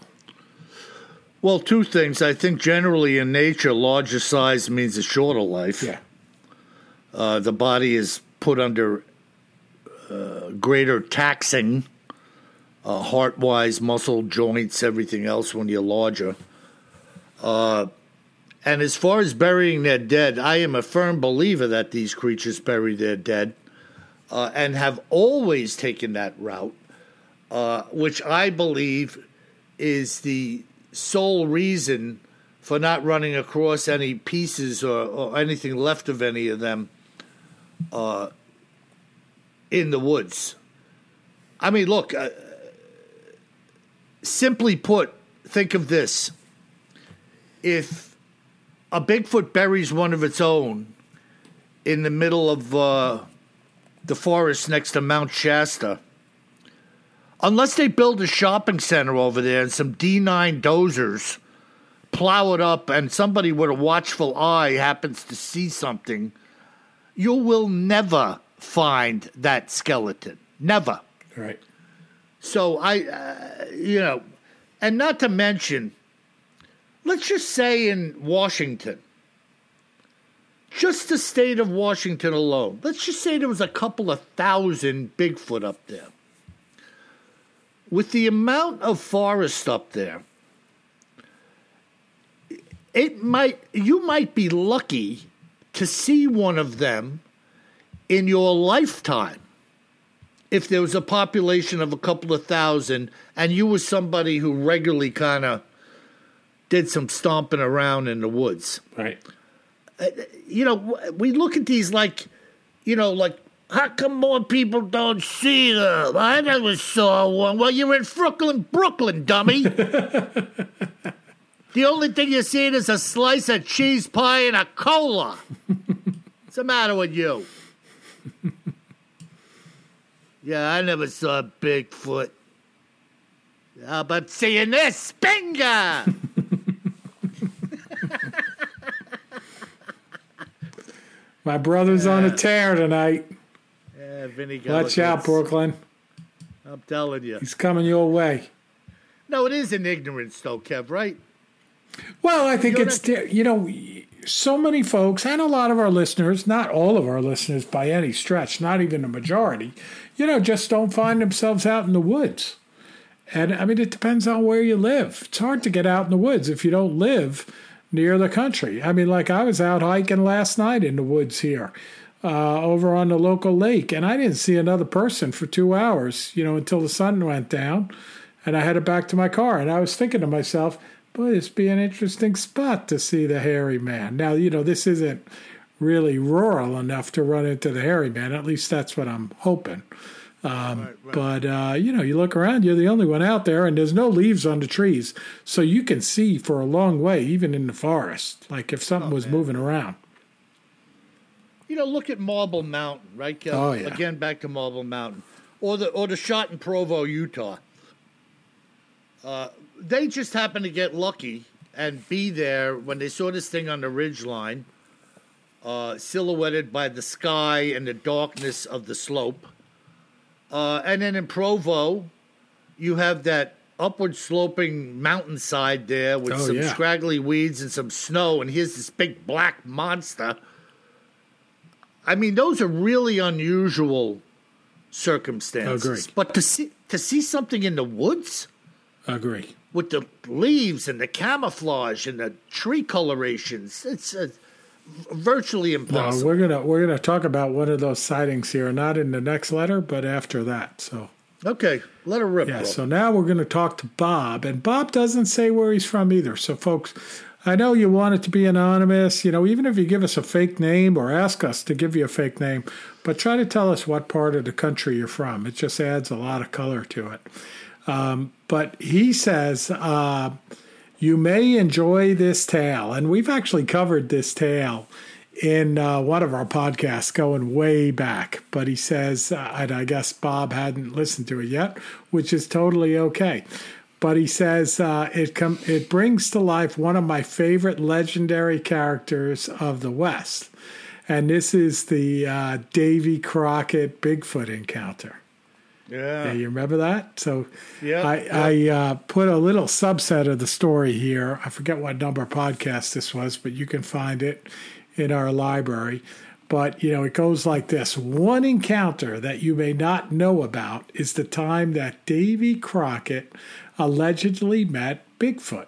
Well, two things. I think generally in nature, larger size means a shorter life. Yeah. Uh, the body is put under uh, greater taxing, uh, heart wise, muscle, joints, everything else when you're larger. And as far as burying their dead, I am a firm believer that these creatures bury their dead uh, and have always taken that route, uh, which I believe is the sole reason for not running across any pieces or, or anything left of any of them uh, in the woods. I mean, look, uh, simply put, think of this. If a Bigfoot buries one of its own in the middle of uh, the forest next to Mount Shasta, unless they build a shopping center over there and some D9 dozers plow it up and somebody with a watchful eye happens to see something, you will never find that skeleton. Never. Right. So I, uh, you know, and not to mention, let's just say in Washington, just the state of Washington alone, let's just say there was a couple of thousand Bigfoot up there. With the amount of forest up there, it might you might be lucky to see one of them in your lifetime if there was a population of a couple of thousand and you were somebody who regularly kind of did some stomping around in the woods. Right. Uh, you know, we look at these like, you know, like, how come more people don't see them? I never saw one. Well, you're in Brooklyn, Brooklyn, dummy. the only thing you're seeing is a slice of cheese pie and a cola. What's the matter with you? Yeah, I never saw Bigfoot. How about seeing this? Bingo! My brother's on a tear tonight. yeah, Vinny Watch out, Brooklyn. I'm telling you. He's coming your way. No, it is an ignorance, though, Kev, right? Well, I think You know, it's you know so many folks and a lot of our listeners, not all of our listeners by any stretch, not even a majority, you know, just don't find themselves out in the woods. And I mean, it depends on where you live. It's hard to get out in the woods if you don't live near the country. I mean, like I was out hiking last night in the woods here, uh, over on the local lake, and I didn't see another person for two hours, you know, until the sun went down, and I headed back to my car. And I was thinking to myself, boy, this be an interesting spot to see the hairy man. Now, you know, this isn't really rural enough to run into the hairy man. At least that's what I'm hoping. Um, Right, right. But uh, you know, you look around, you're the only one out there, and there's no leaves on the trees, so you can see for a long way, even in the forest. Like if something was moving around. You know, look at Marble Mountain, right, Kev? Oh, yeah. Again, back to Marble Mountain. Or the, or the shot in Provo, Utah. Uh, they just happened to get lucky and be there when they saw this thing on the ridge line, uh, silhouetted by the sky and the darkness of the slope. Uh, and then in Provo, you have that upward sloping mountainside there with Oh, some yeah. scraggly weeds and some snow, and here's this big black monster. I mean, those are really unusual circumstances. Agreed. But to see to see something in the woods Agree. with the leaves and the camouflage and the tree colorations, it's uh, virtually No, impossible. we're gonna we're gonna talk about one of those sightings here, not in the next letter, but after that. So okay, let her rip. yeah. bro. So now we're gonna talk to Bob, and Bob doesn't say where he's from either. So folks, I know you want it to be anonymous. You know, even if you give us a fake name or ask us to give you a fake name, but try to tell us what part of the country you're from. It just adds a lot of color to it. Um, but he says. Uh, you may enjoy this tale. And we've actually covered this tale in uh, one of our podcasts going way back. But he says, uh, and I guess Bob hadn't listened to it yet, which is totally okay. But he says uh, it com- it brings to life one of my favorite legendary characters of the West. and this is the uh, Davy Crockett Bigfoot encounter. Yeah. Yeah, you remember that? So Yeah, I, yeah. I uh, put a little subset of the story here. I forget what number podcast this was, but you can find it in our library. But, you know, it goes like this One encounter that you may not know about is the time that Davy Crockett allegedly met Bigfoot.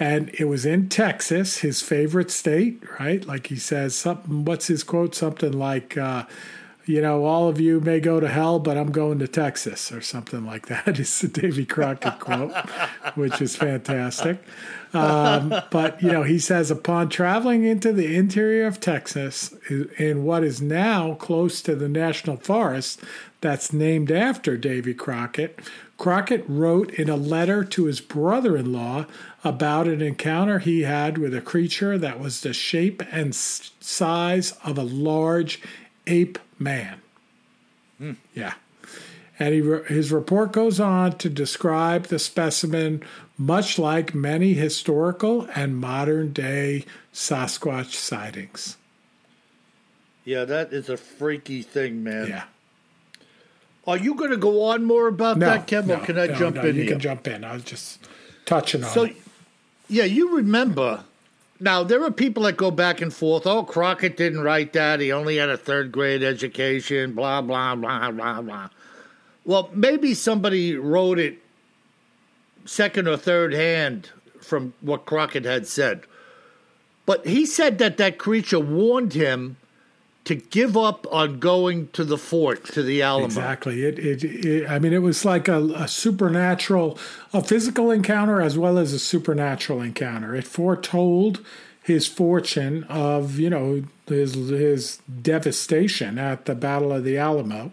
And it was in Texas, his favorite state, right? Like he says, something, what's his quote? Something like, uh, you know, all of you may go to hell, but I'm going to Texas, or something like that. Is the Davy Crockett quote, which is fantastic. Um, but you know, he says upon traveling into the interior of Texas, in what is now close to the national forest, that's named after Davy Crockett. Crockett wrote in a letter to his brother-in-law about an encounter he had with a creature that was the shape and size of a large ape man. Hmm. Yeah. And he, his report goes on to describe the specimen much like many historical and modern day Sasquatch sightings. Yeah, that is a freaky thing, man. Yeah. Are you going to go on more about No, that, Kev, no, or can I no, jump in You here? can jump in. I was just touching on So, it. yeah, you remember. Now, there are people that go back and forth. Oh, Crockett didn't write that. He only had a third grade education, blah, blah, blah, blah, blah. Well, maybe somebody wrote it second or third hand from what Crockett had said. But he said that that creature warned him to give up on going to the fort, to the Alamo. Exactly. It, it, it. I mean, it was like a, a supernatural, a physical encounter as well as a supernatural encounter. It foretold his fortune of, you know, his his devastation at the Battle of the Alamo,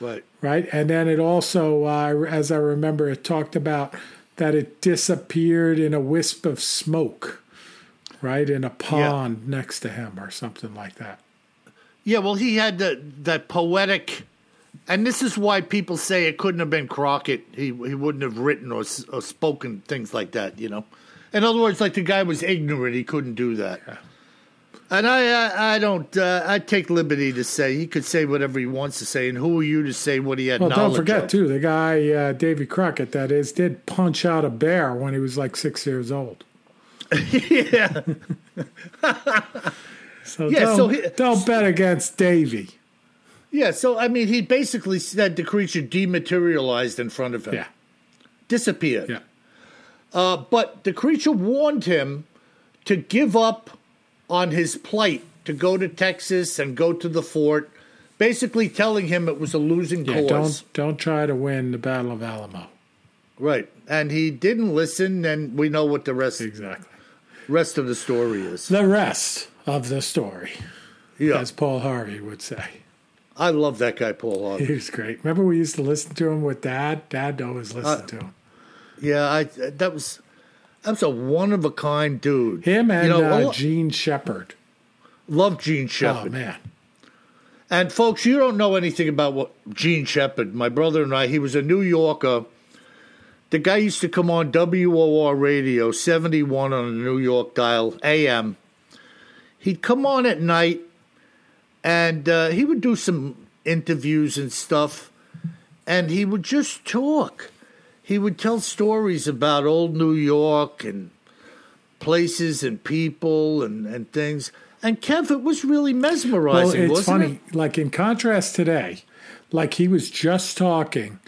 Right. right? And then it also, uh, as I remember, it talked about that it disappeared in a wisp of smoke, right, in a pond next to him or something like that. Yeah, well, he had that that poetic, and this is why people say it couldn't have been Crockett. He he wouldn't have written or, or spoken things like that. You know, in other words, like the guy was ignorant. He couldn't do that. And I I, I don't uh, I take liberty to say he could say whatever he wants to say, and who are you to say what he had Well, don't forget of? too, the guy uh, Davy Crockett, that is, did punch out a bear when he was like six years old. yeah, So Yeah, don't, so he- don't bet against Davy. yeah. So I mean, he basically said the creature dematerialized in front of him, Yeah, disappeared. yeah, Uh, but the creature warned him to give up on his plight to go to Texas and go to the fort, basically telling him it was a losing yeah. cause. Don't don't try to win the Battle of Alamo. Right. And he didn't listen, and we know what the rest Exactly. rest of the story is. The rest of the story, Yeah. as Paul Harvey would say. I love that guy, Paul Harvey. He was great. Remember we used to listen to him with Dad. Dad always Uh, listened to him. Yeah, I that was that was a one of a kind dude. Him and you know, uh, Jean Shepherd. love Jean Oh Shepherd. man, And folks, you don't know anything about what Jean Shepherd, my brother and I, he was a New Yorker. The guy used to come on WOR radio, 71 on a New York dial, AM. He'd come on at night and uh, he would do some interviews and stuff, and he would just talk. He would tell stories about old New York and places and people and, and things. And Kev, it was really well, mesmerizing, it's wasn't funny. it? Like in contrast today, like he was just talking,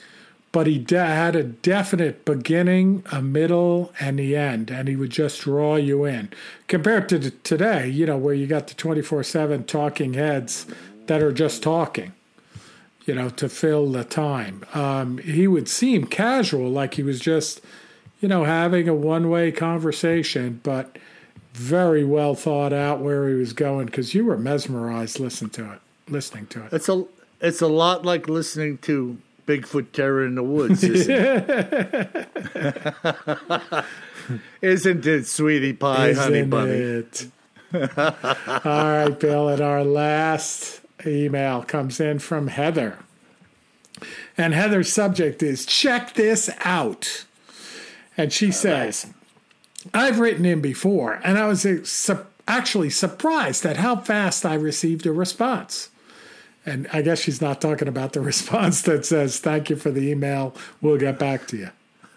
but he de- had a definite beginning, a middle, and the end, and he would just draw you in. Compared to the, today, you know, where you got the twenty four seven talking heads that are just talking. You know, to fill the time. Um, he would seem casual, like he was just, you know, having a one way conversation, but very well thought out where he was going because you were mesmerized listening to it. Listening to it. It's a it's a lot like listening to Bigfoot Terror in the Woods, isn't it? isn't it, sweetie pie, honey Isn't bunny? it? All right, Bill. And our last email comes in from Heather. And Heather's subject is check this out. And she says, I've written in before, and I was su- actually surprised at how fast I received a response. And I guess she's not talking about the response that says, Thank you for the email. We'll get back to you.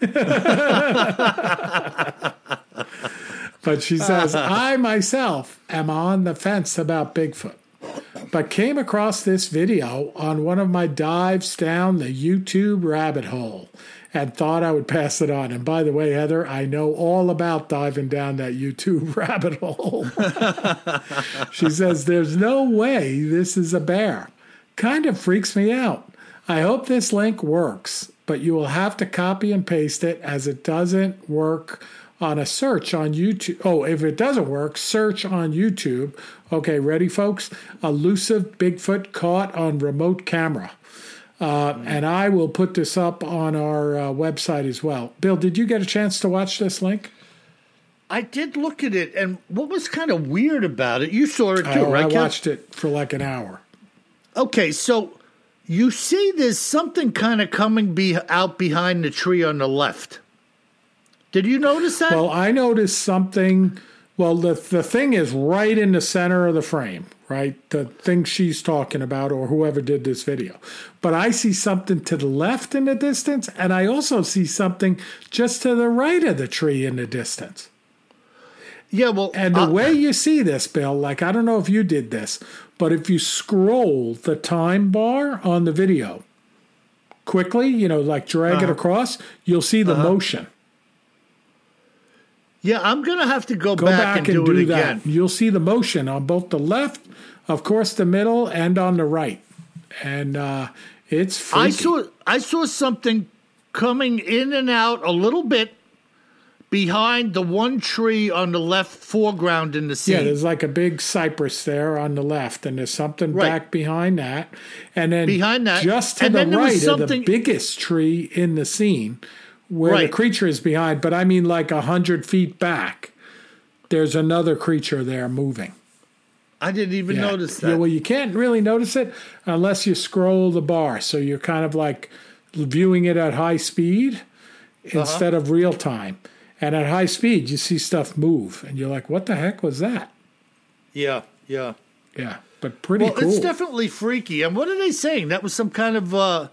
but she says, I myself am on the fence about Bigfoot, but came across this video on one of my dives down the YouTube rabbit hole and thought I would pass it on. And by the way, Heather, I know all about diving down that YouTube rabbit hole. she says, There's no way this is a bear. Kind of freaks me out. I hope this link works, but you will have to copy and paste it as it doesn't work on a search on YouTube. Oh, if it doesn't work, search on YouTube. Okay, ready, folks? Elusive Bigfoot caught on remote camera. Uh, and I will put this up on our uh, website as well. Bill, did you get a chance to watch this link? I did look at it, and what was kind of weird about it, you saw it too, oh, right? I watched it for like an hour. Okay, so you see there's something kind of coming be- out behind the tree on the left. Did you notice that? Well, I noticed something. Well, the the thing is right in the center of the frame, right? The thing she's talking about, or whoever did this video. But I see something to the left in the distance, and I also see something just to the right of the tree in the distance. Yeah, well, and the uh, way you see this, Bill, like I don't know if you did this, but if you scroll the time bar on the video quickly, you know, like drag uh-huh. it across, you'll see the uh-huh. motion. Yeah, I'm gonna have to go, go back, back, and, and do, do, it again. You'll see the motion on both the left, of course, the middle, and on the right, and uh, it's. Freaky. I saw I saw something coming in and out a little bit behind the one tree on the left foreground in the scene. Yeah, there's like a big cypress there on the left, and there's something right. back behind that, and then behind that, just to the right of the biggest tree in the scene where right. the creature is behind, but I mean like a hundred feet back. There's another creature there moving. I didn't even yeah. notice that. Yeah, well, you can't really notice it unless you scroll the bar. So you're kind of like viewing it at high speed uh-huh. instead of real time. And at high speed, you see stuff move, and you're like, "What the heck was that?" Yeah, yeah, yeah. But pretty well, cool. It's definitely freaky. And what are they saying? That was some kind of uh,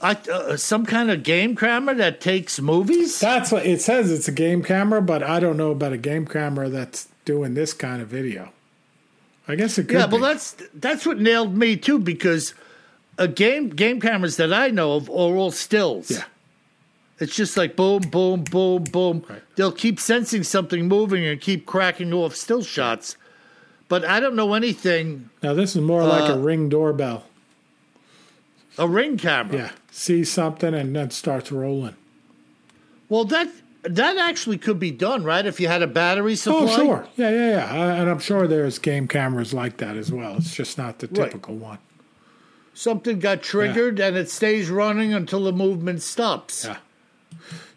I, uh, some kind of game camera that takes movies. That's what it says. It's a game camera, but I don't know about a game camera that's doing this kind of video. I guess it could. Yeah, well, that's that's what nailed me too because a game game cameras that I know of are all stills. Yeah. It's just like boom, boom, boom, boom. Right. They'll keep sensing something moving and keep cracking off still shots. But I don't know anything. Now this is more uh, like a uh, ring doorbell. A ring camera. Yeah. See something and then starts rolling. Well, that that actually could be done, right? If you had a battery supply. Oh, sure. Yeah, yeah, yeah. And I'm sure there's game cameras like that as well. It's just not the typical right. one. Something got triggered yeah. and it stays running until the movement stops. Yeah.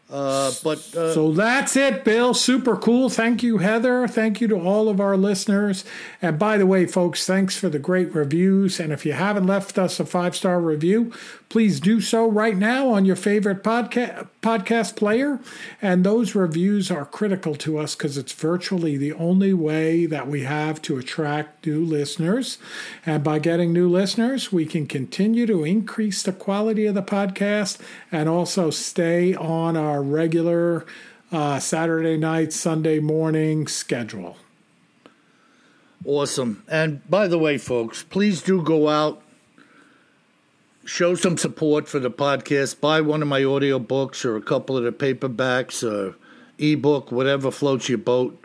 Uh, but uh, so that's it, Bill. Super cool. Thank you, Heather. Thank you to all of our listeners. And by the way, folks, thanks for the great reviews. And if you haven't left us a five star review, please do so right now on your favorite podcast podcast player. And those reviews are critical to us because it's virtually the only way that we have to attract new listeners. And by getting new listeners, we can continue to increase the quality of the podcast and also stay on our regular uh, Saturday night, Sunday morning schedule. Awesome. And by the way, folks, please do go out show some support for the podcast. Buy one of my audio books or a couple of the paperbacks or ebook, whatever floats your boat.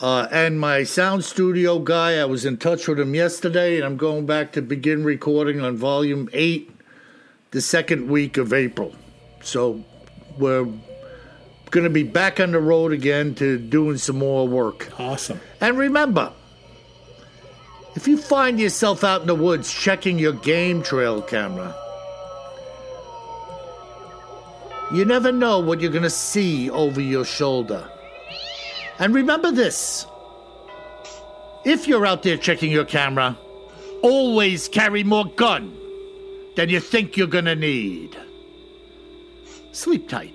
Uh, and my sound studio guy, I was in touch with him yesterday, and I'm going back to begin recording on volume eight the second week of April. So we're going to be back on the road again to doing some more work. Awesome. And remember, if you find yourself out in the woods checking your game trail camera, you never know what you're going to see over your shoulder. And remember this if you're out there checking your camera, always carry more gun than you think you're going to need. Sleep tight.